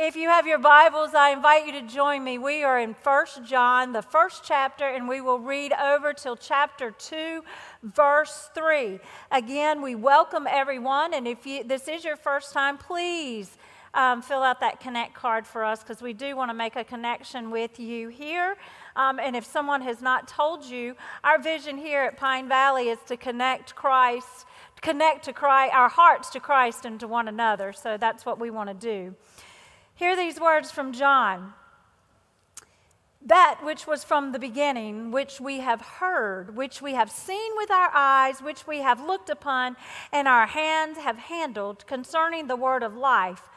If you have your Bibles, I invite you to join me. We are in 1 John, the first chapter, and we will read over till chapter 2, verse 3. Again, we welcome everyone, and if you, this is your first time, please um, fill out that connect card for us because we do want to make a connection with you here. Um, and if someone has not told you, our vision here at Pine Valley is to connect Christ, connect to Christ, our hearts to Christ and to one another. So that's what we want to do. Hear these words from John. That which was from the beginning, which we have heard, which we have seen with our eyes, which we have looked upon, and our hands have handled concerning the word of life.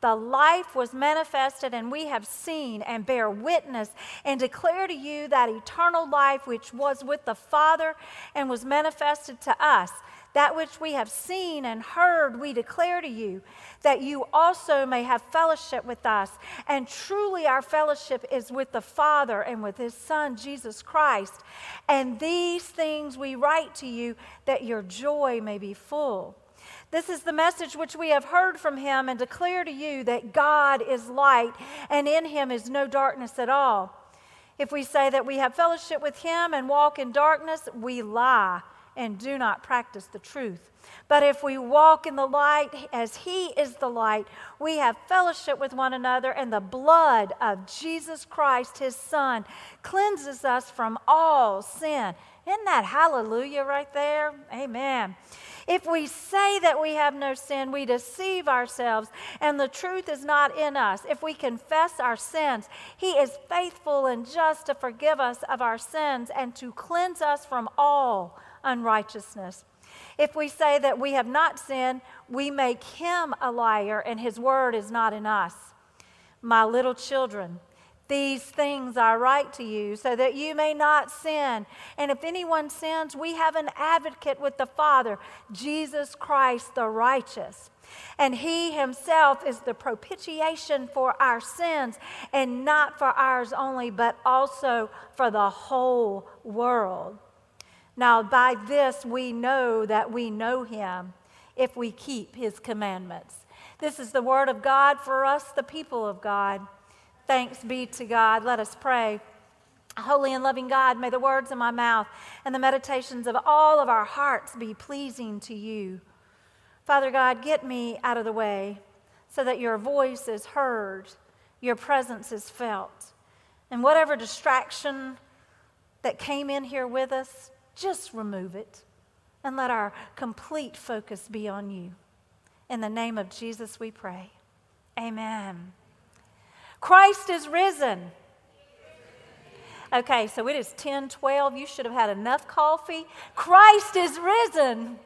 The life was manifested, and we have seen and bear witness and declare to you that eternal life which was with the Father and was manifested to us. That which we have seen and heard, we declare to you, that you also may have fellowship with us. And truly, our fellowship is with the Father and with His Son, Jesus Christ. And these things we write to you, that your joy may be full. This is the message which we have heard from him and declare to you that God is light and in him is no darkness at all. If we say that we have fellowship with him and walk in darkness, we lie and do not practice the truth. But if we walk in the light as He is the light, we have fellowship with one another, and the blood of Jesus Christ, His Son, cleanses us from all sin. Isn't that hallelujah right there? Amen. If we say that we have no sin, we deceive ourselves, and the truth is not in us. If we confess our sins, He is faithful and just to forgive us of our sins and to cleanse us from all unrighteousness. If we say that we have not sinned, we make him a liar, and his word is not in us. My little children, these things I write to you so that you may not sin. And if anyone sins, we have an advocate with the Father, Jesus Christ the righteous. And he himself is the propitiation for our sins, and not for ours only, but also for the whole world. Now, by this we know that we know him if we keep his commandments. This is the word of God for us, the people of God. Thanks be to God. Let us pray. Holy and loving God, may the words of my mouth and the meditations of all of our hearts be pleasing to you. Father God, get me out of the way so that your voice is heard, your presence is felt. And whatever distraction that came in here with us, just remove it and let our complete focus be on you. In the name of Jesus, we pray. Amen. Christ is risen. Okay, so it is 10 12. You should have had enough coffee. Christ is risen.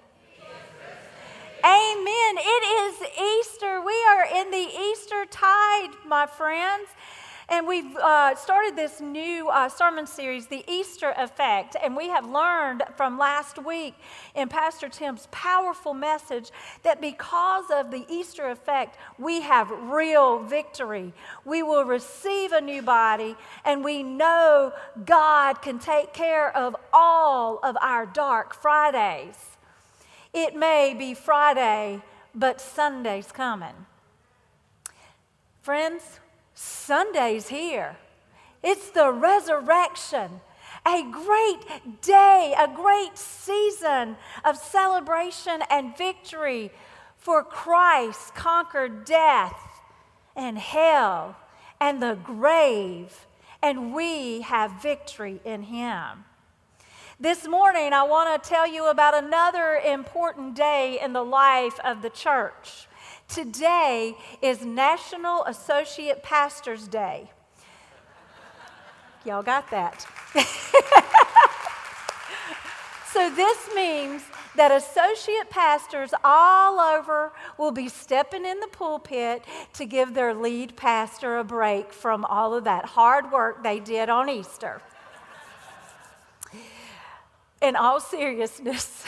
Amen. It is Easter. We are in the Easter tide, my friends. And we've uh, started this new uh, sermon series, The Easter Effect. And we have learned from last week in Pastor Tim's powerful message that because of the Easter effect, we have real victory. We will receive a new body, and we know God can take care of all of our dark Fridays. It may be Friday, but Sunday's coming. Friends, Sunday's here. It's the resurrection. A great day, a great season of celebration and victory for Christ conquered death and hell and the grave, and we have victory in Him. This morning, I want to tell you about another important day in the life of the church. Today is National Associate Pastors Day. Y'all got that? so, this means that associate pastors all over will be stepping in the pulpit to give their lead pastor a break from all of that hard work they did on Easter. In all seriousness,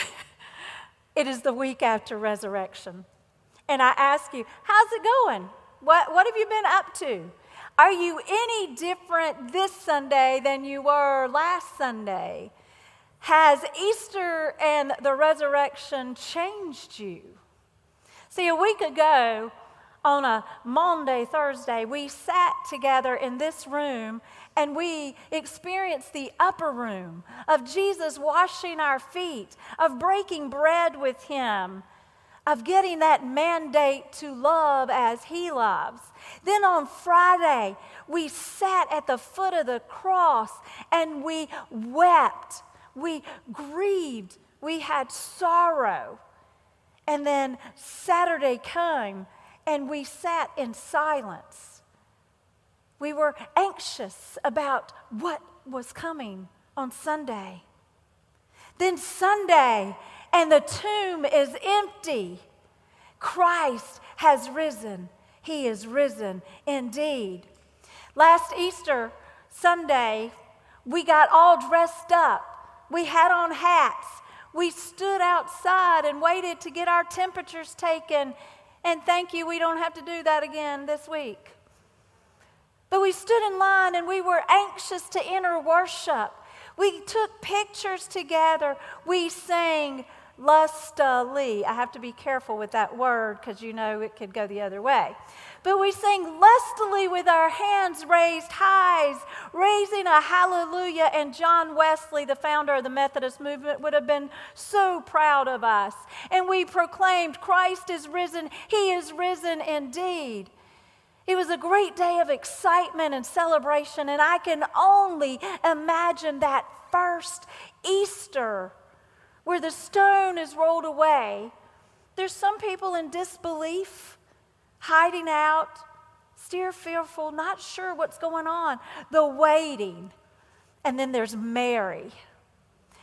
it is the week after resurrection. And I ask you, how's it going? What, what have you been up to? Are you any different this Sunday than you were last Sunday? Has Easter and the resurrection changed you? See, a week ago, on a Maundy, Thursday, we sat together in this room and we experienced the upper room of Jesus washing our feet, of breaking bread with Him, of getting that mandate to love as He loves. Then on Friday, we sat at the foot of the cross and we wept, we grieved, we had sorrow. And then Saturday came and we sat in silence we were anxious about what was coming on Sunday. Then Sunday, and the tomb is empty. Christ has risen. He is risen indeed. Last Easter Sunday, we got all dressed up. We had on hats. We stood outside and waited to get our temperatures taken. And thank you, we don't have to do that again this week. But we stood in line and we were anxious to enter worship. We took pictures together. We sang lustily. I have to be careful with that word because you know it could go the other way. But we sang lustily with our hands raised high, raising a hallelujah. And John Wesley, the founder of the Methodist movement, would have been so proud of us. And we proclaimed, Christ is risen. He is risen indeed. It was a great day of excitement and celebration, and I can only imagine that first Easter where the stone is rolled away. There's some people in disbelief, hiding out, still fearful, not sure what's going on, the waiting. And then there's Mary.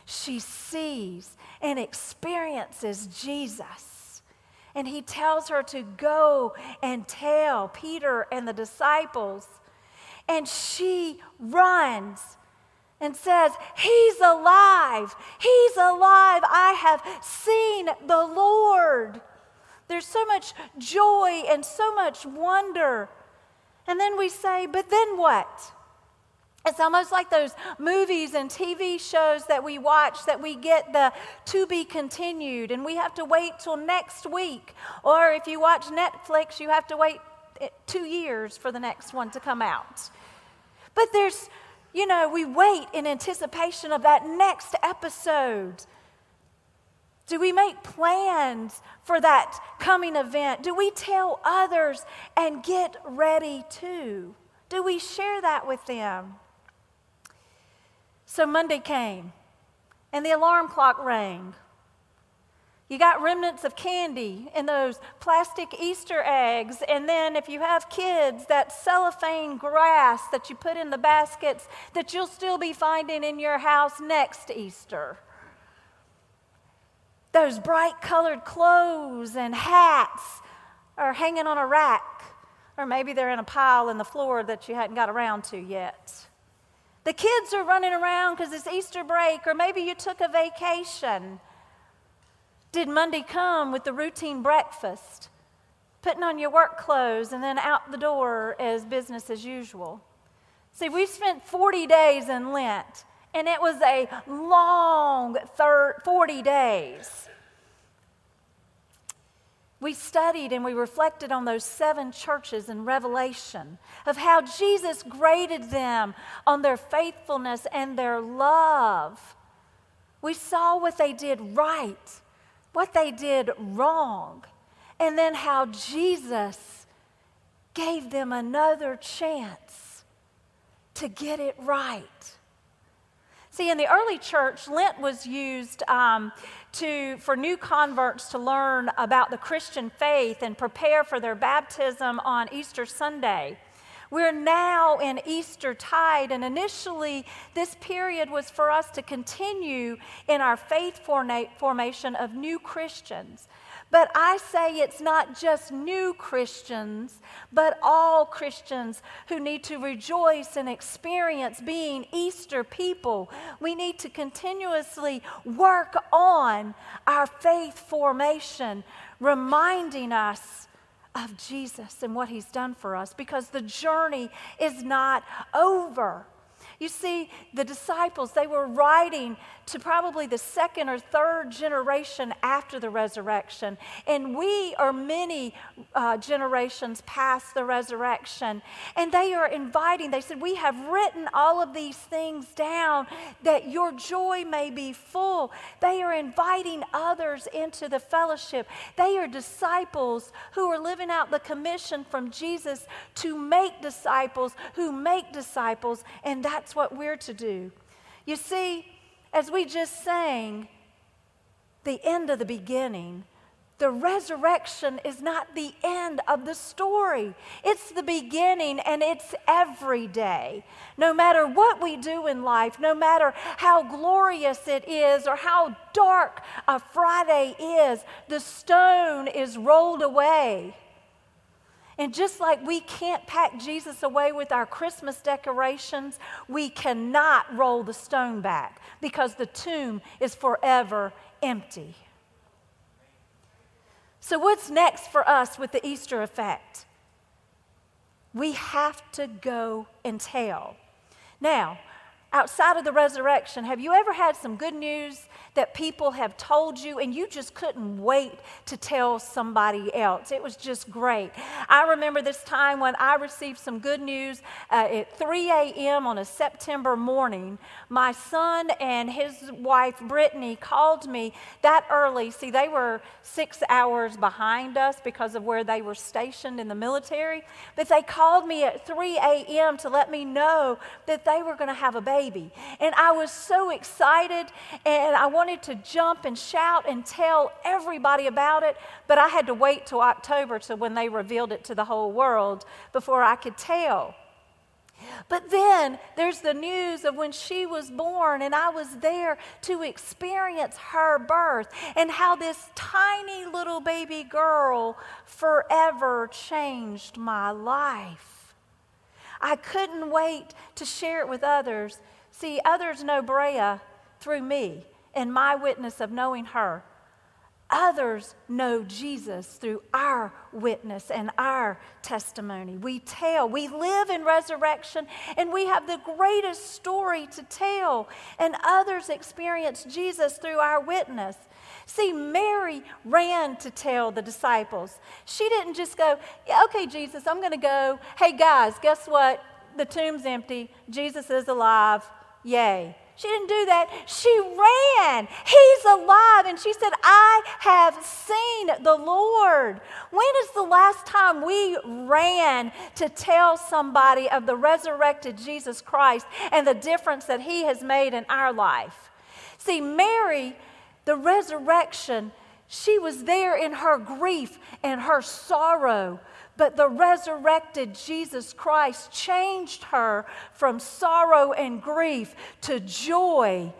She sees and experiences Jesus. And he tells her to go and tell Peter and the disciples. And she runs and says, He's alive. He's alive. I have seen the Lord. There's so much joy and so much wonder. And then we say, But then what? It's almost like those movies and TV shows that we watch that we get the to be continued and we have to wait till next week. Or if you watch Netflix, you have to wait eh, two years for the next one to come out. But there's, you know, we wait in anticipation of that next episode. Do we make plans for that coming event? Do we tell others and get ready too? Do we share that with them? So Monday came, and the alarm clock rang. You got remnants of candy in those plastic Easter eggs, and then if you have kids, that cellophane grass that you put in the baskets that you'll still be finding in your house next Easter. Those bright colored clothes and hats are hanging on a rack, or maybe they're in a pile in the floor that you hadn't got around to yet. The kids are running around because it's Easter break, or maybe you took a vacation. Did Monday come with the routine breakfast, putting on your work clothes, and then out the door as business as usual? See, we spent 40 days in Lent, and it was a long 40 days we studied and we reflected on those seven churches in Revelation of how Jesus graded them on their faithfulness and their love. We saw what they did right, what they did wrong, and then how Jesus gave them another chance to get it right. See, in the early church, Lent was used um, to, for new converts to learn about the Christian faith and prepare for their baptism on Easter Sunday. We're now in Easter tide, and initially, this period was for us to continue in our faith formation of new Christians. But I say it's not just new Christians, but all Christians who need to rejoice and experience being Easter people. We need to continuously work on our faith formation, reminding us of Jesus and what he's done for us because the journey is not over. You see, the disciples, they were writing to probably the second or third generation after the resurrection. And we are many uh, generations past the resurrection. And they are inviting, they said, We have written all of these things down that your joy may be full. They are inviting others into the fellowship. They are disciples who are living out the commission from Jesus to make disciples who make disciples. And that's what we're to do. You see, as we just sang, the end of the beginning, the resurrection is not the end of the story. It's the beginning and it's every day. No matter what we do in life, no matter how glorious it is or how dark a Friday is, the stone is rolled away. And just like we can't pack Jesus away with our Christmas decorations, we cannot roll the stone back because the tomb is forever empty. So, what's next for us with the Easter effect? We have to go and tell. Now, outside of the resurrection, have you ever had some good news that people have told you and you just couldn't wait to tell somebody else? It was just great. I remember this time when I received some good news uh, at 3 a.m. on a September morning. My son and his wife, Brittany, called me that early. See, they were six hours behind us because of where they were stationed in the military, but they called me at 3 a.m. to let me know that they were going to have a baby baby. And I was so excited and I wanted to jump and shout and tell everybody about it, but I had to wait till October to when they revealed it to the whole world before I could tell. But then there's the news of when she was born, and I was there to experience her birth and how this tiny little baby girl forever changed my life. I couldn't wait to share it with others See, others know Brea through me and my witness of knowing her. Others know Jesus through our witness and our testimony. We tell, we live in resurrection, and we have the greatest story to tell. And others experience Jesus through our witness. See, Mary ran to tell the disciples. She didn't just go, okay, Jesus, I'm going to go. Hey, guys, guess what? The tomb's empty. Jesus is alive. Yay. She didn't do that. She ran. He's alive. And she said, I have seen the Lord. When is the last time we ran to tell somebody of the resurrected Jesus Christ and the difference that he has made in our life? See, Mary, the resurrection, she was there in her grief and her sorrow. But the resurrected Jesus Christ changed her from sorrow and grief to joy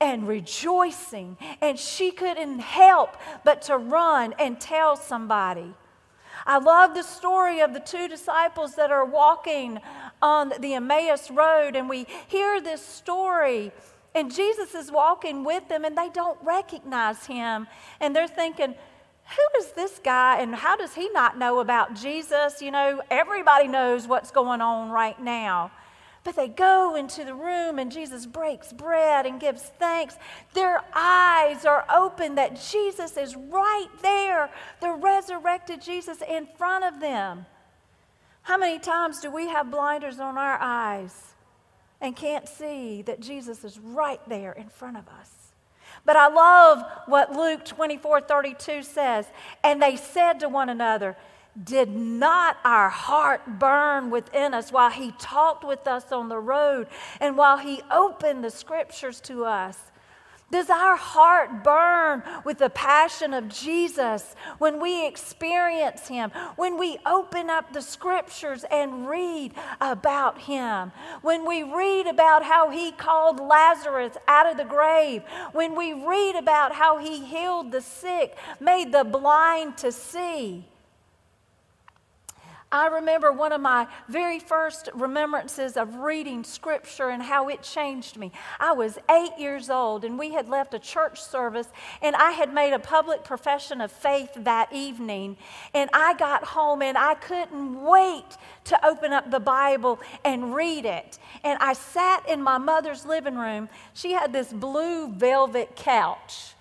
and rejoicing. And she couldn't help but to run and tell somebody. I love the story of the two disciples that are walking on the Emmaus Road, and we hear this story. And Jesus is walking with them, and they don't recognize him. And they're thinking, who is this guy and how does he not know about Jesus? You know, everybody knows what's going on right now. But they go into the room and Jesus breaks bread and gives thanks. Their eyes are open that Jesus is right there, the resurrected Jesus in front of them. How many times do we have blinders on our eyes and can't see that Jesus is right there in front of us? But I love what Luke 24 32 says. And they said to one another, Did not our heart burn within us while he talked with us on the road and while he opened the scriptures to us? Does our heart burn with the passion of Jesus when we experience Him, when we open up the scriptures and read about Him, when we read about how He called Lazarus out of the grave, when we read about how He healed the sick, made the blind to see? I remember one of my very first remembrances of reading scripture and how it changed me. I was eight years old and we had left a church service and I had made a public profession of faith that evening. And I got home and I couldn't wait to open up the Bible and read it. And I sat in my mother's living room. She had this blue velvet couch.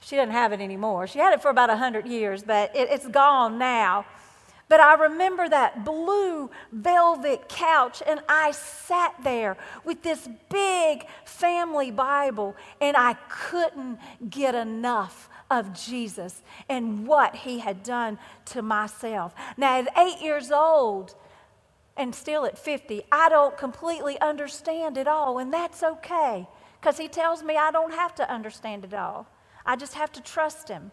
She doesn't have it anymore. She had it for about 100 years, but it, it's gone now. But I remember that blue velvet couch, and I sat there with this big family Bible, and I couldn't get enough of Jesus and what he had done to myself. Now, at eight years old, and still at 50, I don't completely understand it all, and that's okay because he tells me I don't have to understand it all. I just have to trust him.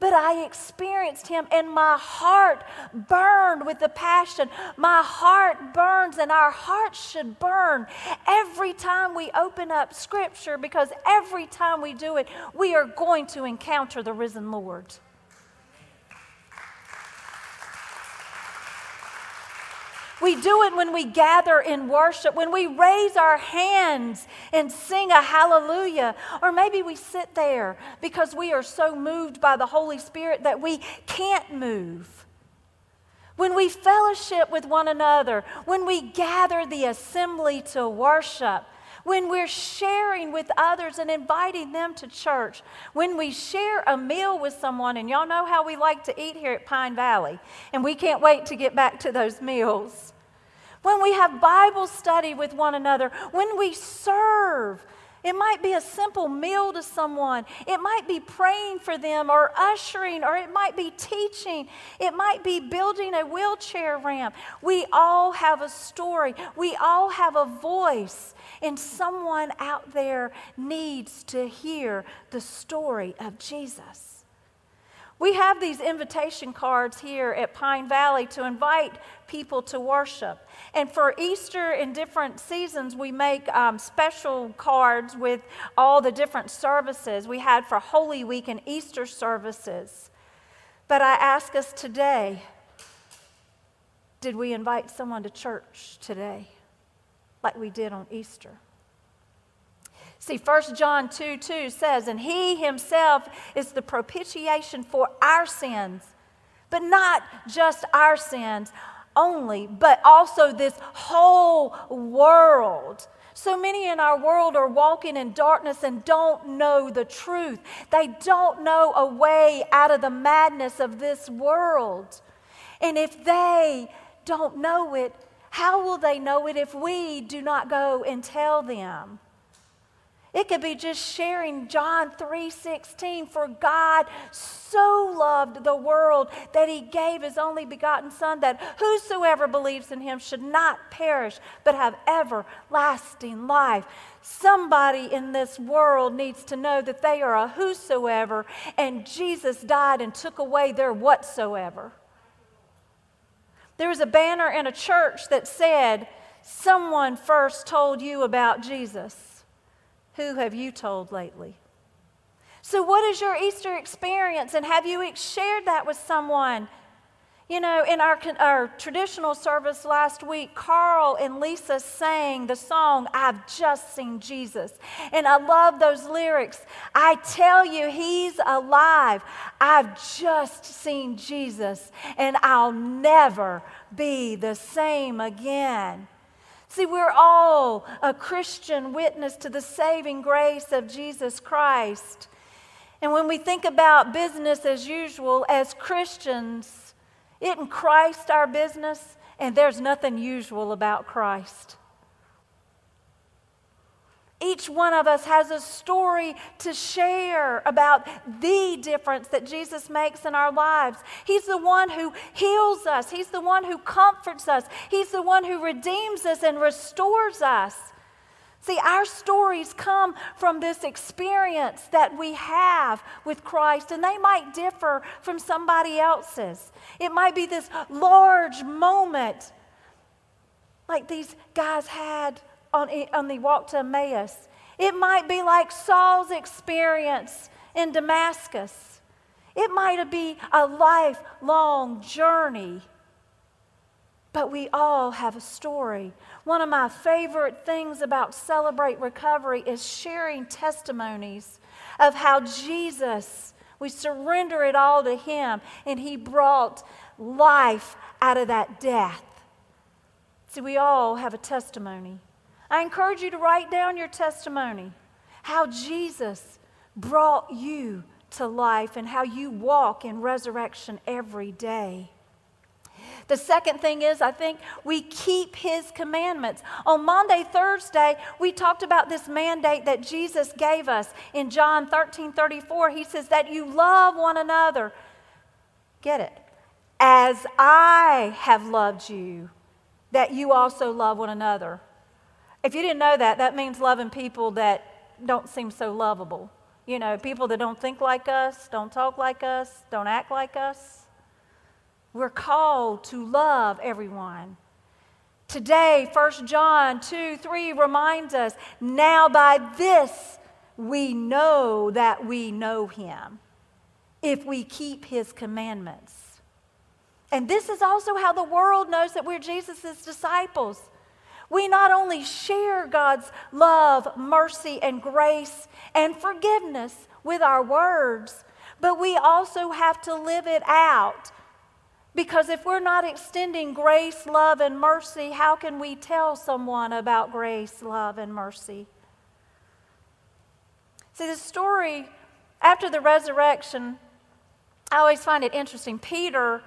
But I experienced him, and my heart burned with the passion. My heart burns, and our hearts should burn every time we open up Scripture because every time we do it, we are going to encounter the risen Lord. We do it when we gather in worship, when we raise our hands and sing a hallelujah. Or maybe we sit there because we are so moved by the Holy Spirit that we can't move. When we fellowship with one another, when we gather the assembly to worship, when we're sharing with others and inviting them to church, when we share a meal with someone, and y'all know how we like to eat here at Pine Valley, and we can't wait to get back to those meals when we have Bible study with one another, when we serve. It might be a simple meal to someone. It might be praying for them or ushering, or it might be teaching. It might be building a wheelchair ramp. We all have a story. We all have a voice. And someone out there needs to hear the story of Jesus. We have these invitation cards here at Pine Valley to invite people to worship. And for Easter in different seasons, we make um, special cards with all the different services we had for Holy Week and Easter services. But I ask us today did we invite someone to church today like we did on Easter? See, 1 John 2 2 says, And he himself is the propitiation for our sins, but not just our sins only, but also this whole world. So many in our world are walking in darkness and don't know the truth. They don't know a way out of the madness of this world. And if they don't know it, how will they know it if we do not go and tell them? It could be just sharing John 3:16 for God so loved the world that he gave his only begotten son that whosoever believes in him should not perish but have everlasting life. Somebody in this world needs to know that they are a whosoever and Jesus died and took away their whatsoever. There was a banner in a church that said, Someone first told you about Jesus. Who have you told lately? So, what is your Easter experience? And have you shared that with someone? You know, in our, our traditional service last week, Carl and Lisa sang the song, I've Just Seen Jesus. And I love those lyrics. I tell you, He's alive. I've just seen Jesus, and I'll never be the same again. See, we're all a Christian witness to the saving grace of Jesus Christ. And when we think about business as usual, as Christians, isn't Christ our business? And there's nothing usual about Christ. Each one of us has a story to share about the difference that Jesus makes in our lives. He's the one who heals us, He's the one who comforts us, He's the one who redeems us and restores us. See, our stories come from this experience that we have with Christ, and they might differ from somebody else's. It might be this large moment like these guys had on, on the walk to Emmaus. It might be like Saul's experience in Damascus. It might be a lifelong journey But we all have a story. One of my favorite things about Celebrate Recovery is sharing testimonies of how Jesus, we surrender it all to Him, and He brought life out of that death. See, we all have a testimony. I encourage you to write down your testimony how Jesus brought you to life and how you walk in resurrection every day. The second thing is, I think we keep his commandments. On Maundy, Thursday, we talked about this mandate that Jesus gave us in John 13 34. He says that you love one another. Get it? As I have loved you, that you also love one another. If you didn't know that, that means loving people that don't seem so lovable. You know, people that don't think like us, don't talk like us, don't act like us. We're called to love everyone. Today, 1 John 2 3 reminds us now by this we know that we know him if we keep his commandments. And this is also how the world knows that we're Jesus' disciples. We not only share God's love, mercy, and grace and forgiveness with our words, but we also have to live it out because if we're not extending grace, love, and mercy, how can we tell someone about grace, love, and mercy? See, the story after the resurrection, I always find it interesting. Peter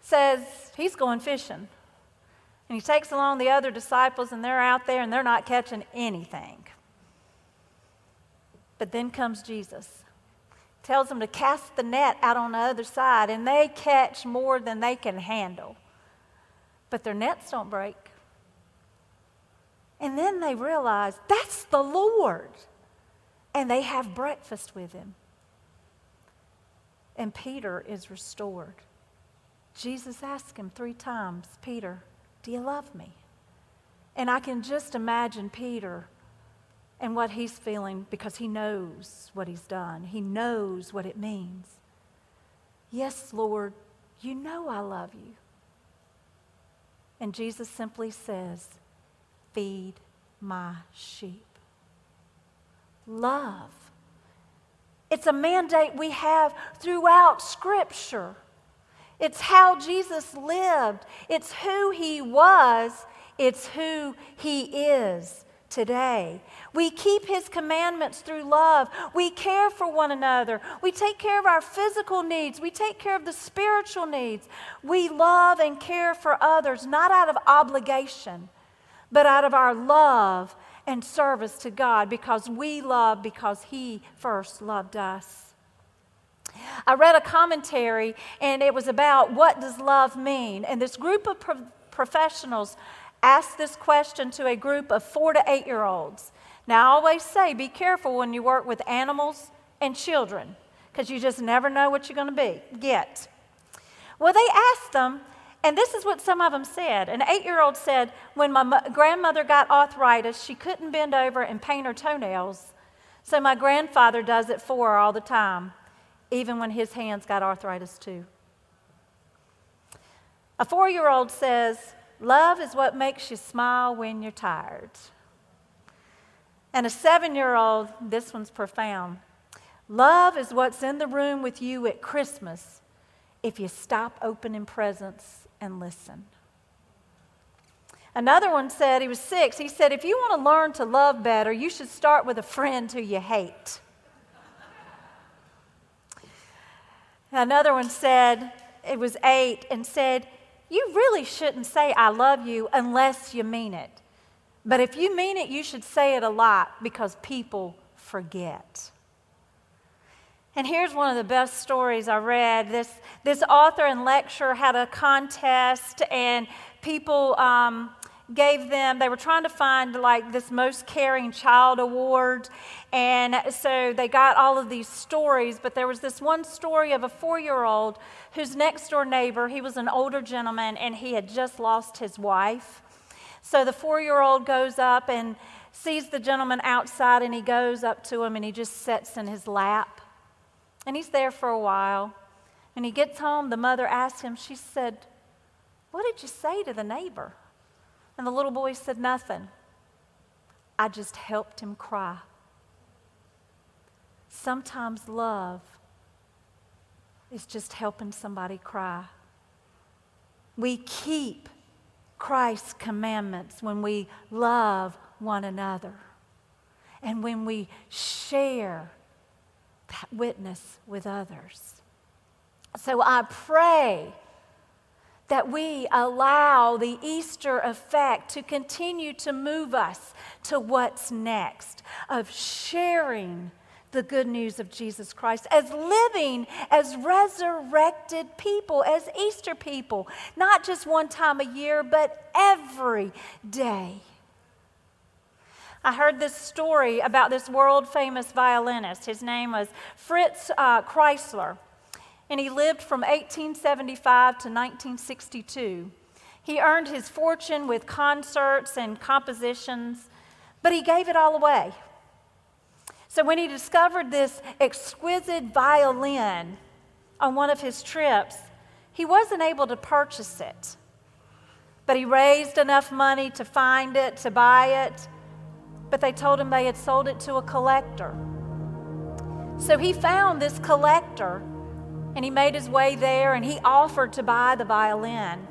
says he's going fishing. And he takes along the other disciples, and they're out there and they're not catching anything. But then comes Jesus tells them to cast the net out on the other side, and they catch more than they can handle. But their nets don't break. And then they realize that's the Lord. And they have breakfast with him. And Peter is restored. Jesus asked him three times, Peter, do you love me? And I can just imagine Peter and what he's feeling because he knows what he's done. He knows what it means. Yes, Lord, you know I love you. And Jesus simply says, Feed my sheep. Love. It's a mandate we have throughout Scripture. It's how Jesus lived, it's who he was, it's who he is today. We keep His commandments through love. We care for one another. We take care of our physical needs. We take care of the spiritual needs. We love and care for others, not out of obligation, but out of our love and service to God because we love because He first loved us. I read a commentary and it was about what does love mean? And this group of pro- professionals asked this question to a group of four to eight year olds. Now, I always say be careful when you work with animals and children because you just never know what you're going to be, get. Well, they asked them, and this is what some of them said. An eight year old said, When my grandmother got arthritis, she couldn't bend over and paint her toenails. So my grandfather does it for her all the time, even when his hands got arthritis too. A four year old says, Love is what makes you smile when you're tired. And a seven year old, this one's profound. Love is what's in the room with you at Christmas if you stop opening presents and listen. Another one said, he was six, he said, if you want to learn to love better, you should start with a friend who you hate. Another one said, it was eight, and said, you really shouldn't say, I love you, unless you mean it. But if you mean it, you should say it a lot because people forget. And here's one of the best stories I read. This, this author and lecturer had a contest, and people um, gave them, they were trying to find like this most caring child award. And so they got all of these stories, but there was this one story of a four year old whose next door neighbor, he was an older gentleman, and he had just lost his wife. So the four year old goes up and sees the gentleman outside, and he goes up to him and he just sits in his lap. And he's there for a while. And he gets home, the mother asks him, she said, What did you say to the neighbor? And the little boy said, Nothing. I just helped him cry. Sometimes love is just helping somebody cry. We keep Christ's commandments when we love one another and when we share that witness with others. So I pray that we allow the Easter effect to continue to move us to what's next, of sharing the good news of Jesus Christ, as living as resurrected people, as Easter people, not just one time a year, but every day. I heard this story about this world famous violinist. His name was Fritz uh, Kreisler, and he lived from 1875 to 1962. He earned his fortune with concerts and compositions, but he gave it all away. So when he discovered this exquisite violin on one of his trips, he wasn't able to purchase it. But he raised enough money to find it, to buy it, but they told him they had sold it to a collector. So he found this collector and he made his way there and he offered to buy the violin.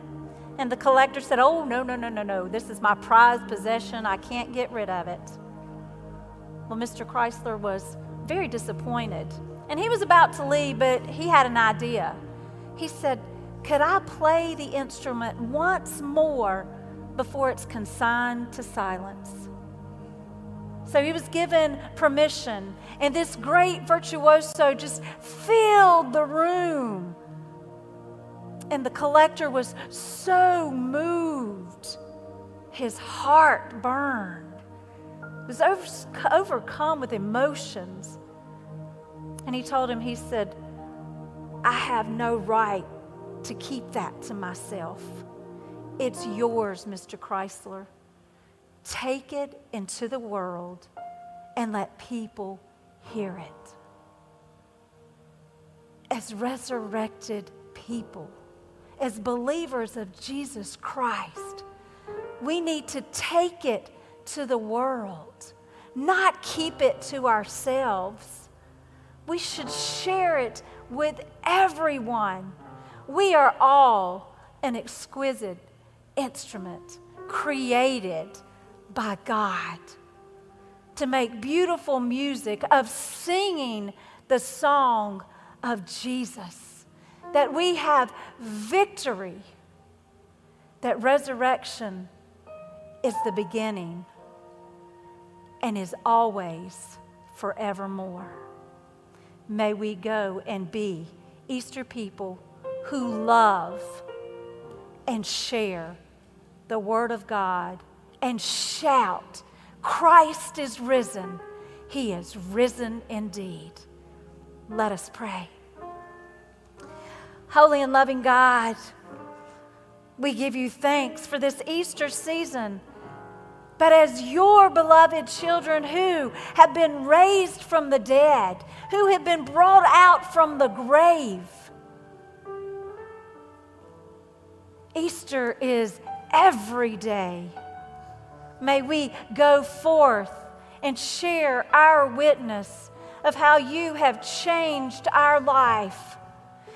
And the collector said, Oh, no, no, no, no, no. This is my prized possession. I can't get rid of it. Well, Mr. Kreisler was very disappointed. And he was about to leave, but he had an idea. He said, Could I play the instrument once more before it's consigned to silence? So he was given permission, and this great virtuoso just filled the room. And the collector was so moved, his heart burned he was over, overcome with emotions. And he told him, he said, I have no right to keep that to myself. It's yours, Mr. Kreisler. Take it into the world and let people hear it. As resurrected people, as believers of Jesus Christ, we need to take it to the world, not keep it to ourselves. We should share it with everyone. We are all an exquisite instrument created by God to make beautiful music of singing the song of Jesus. That we have victory, that resurrection is the beginning and is always forevermore. May we go and be Easter people who love and share the Word of God and shout, Christ is risen. He is risen indeed. Let us pray. Holy and loving God, we give you thanks for this Easter season but as your beloved children who have been raised from the dead, who have been brought out from the grave. Easter is every day. May we go forth and share our witness of how you have changed our life,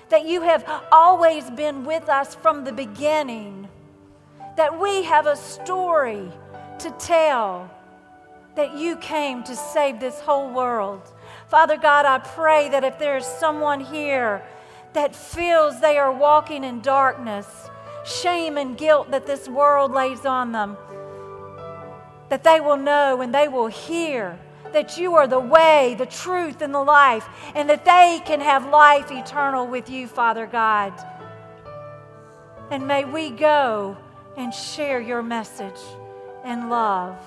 that you have always been with us from the beginning, that we have a story to tell that you came to save this whole world. Father God, I pray that if there is someone here that feels they are walking in darkness, shame and guilt that this world lays on them, that they will know and they will hear that you are the way, the truth, and the life, and that they can have life eternal with you, Father God. And may we go and share your message and love.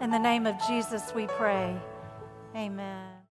In the name of Jesus, we pray. Amen.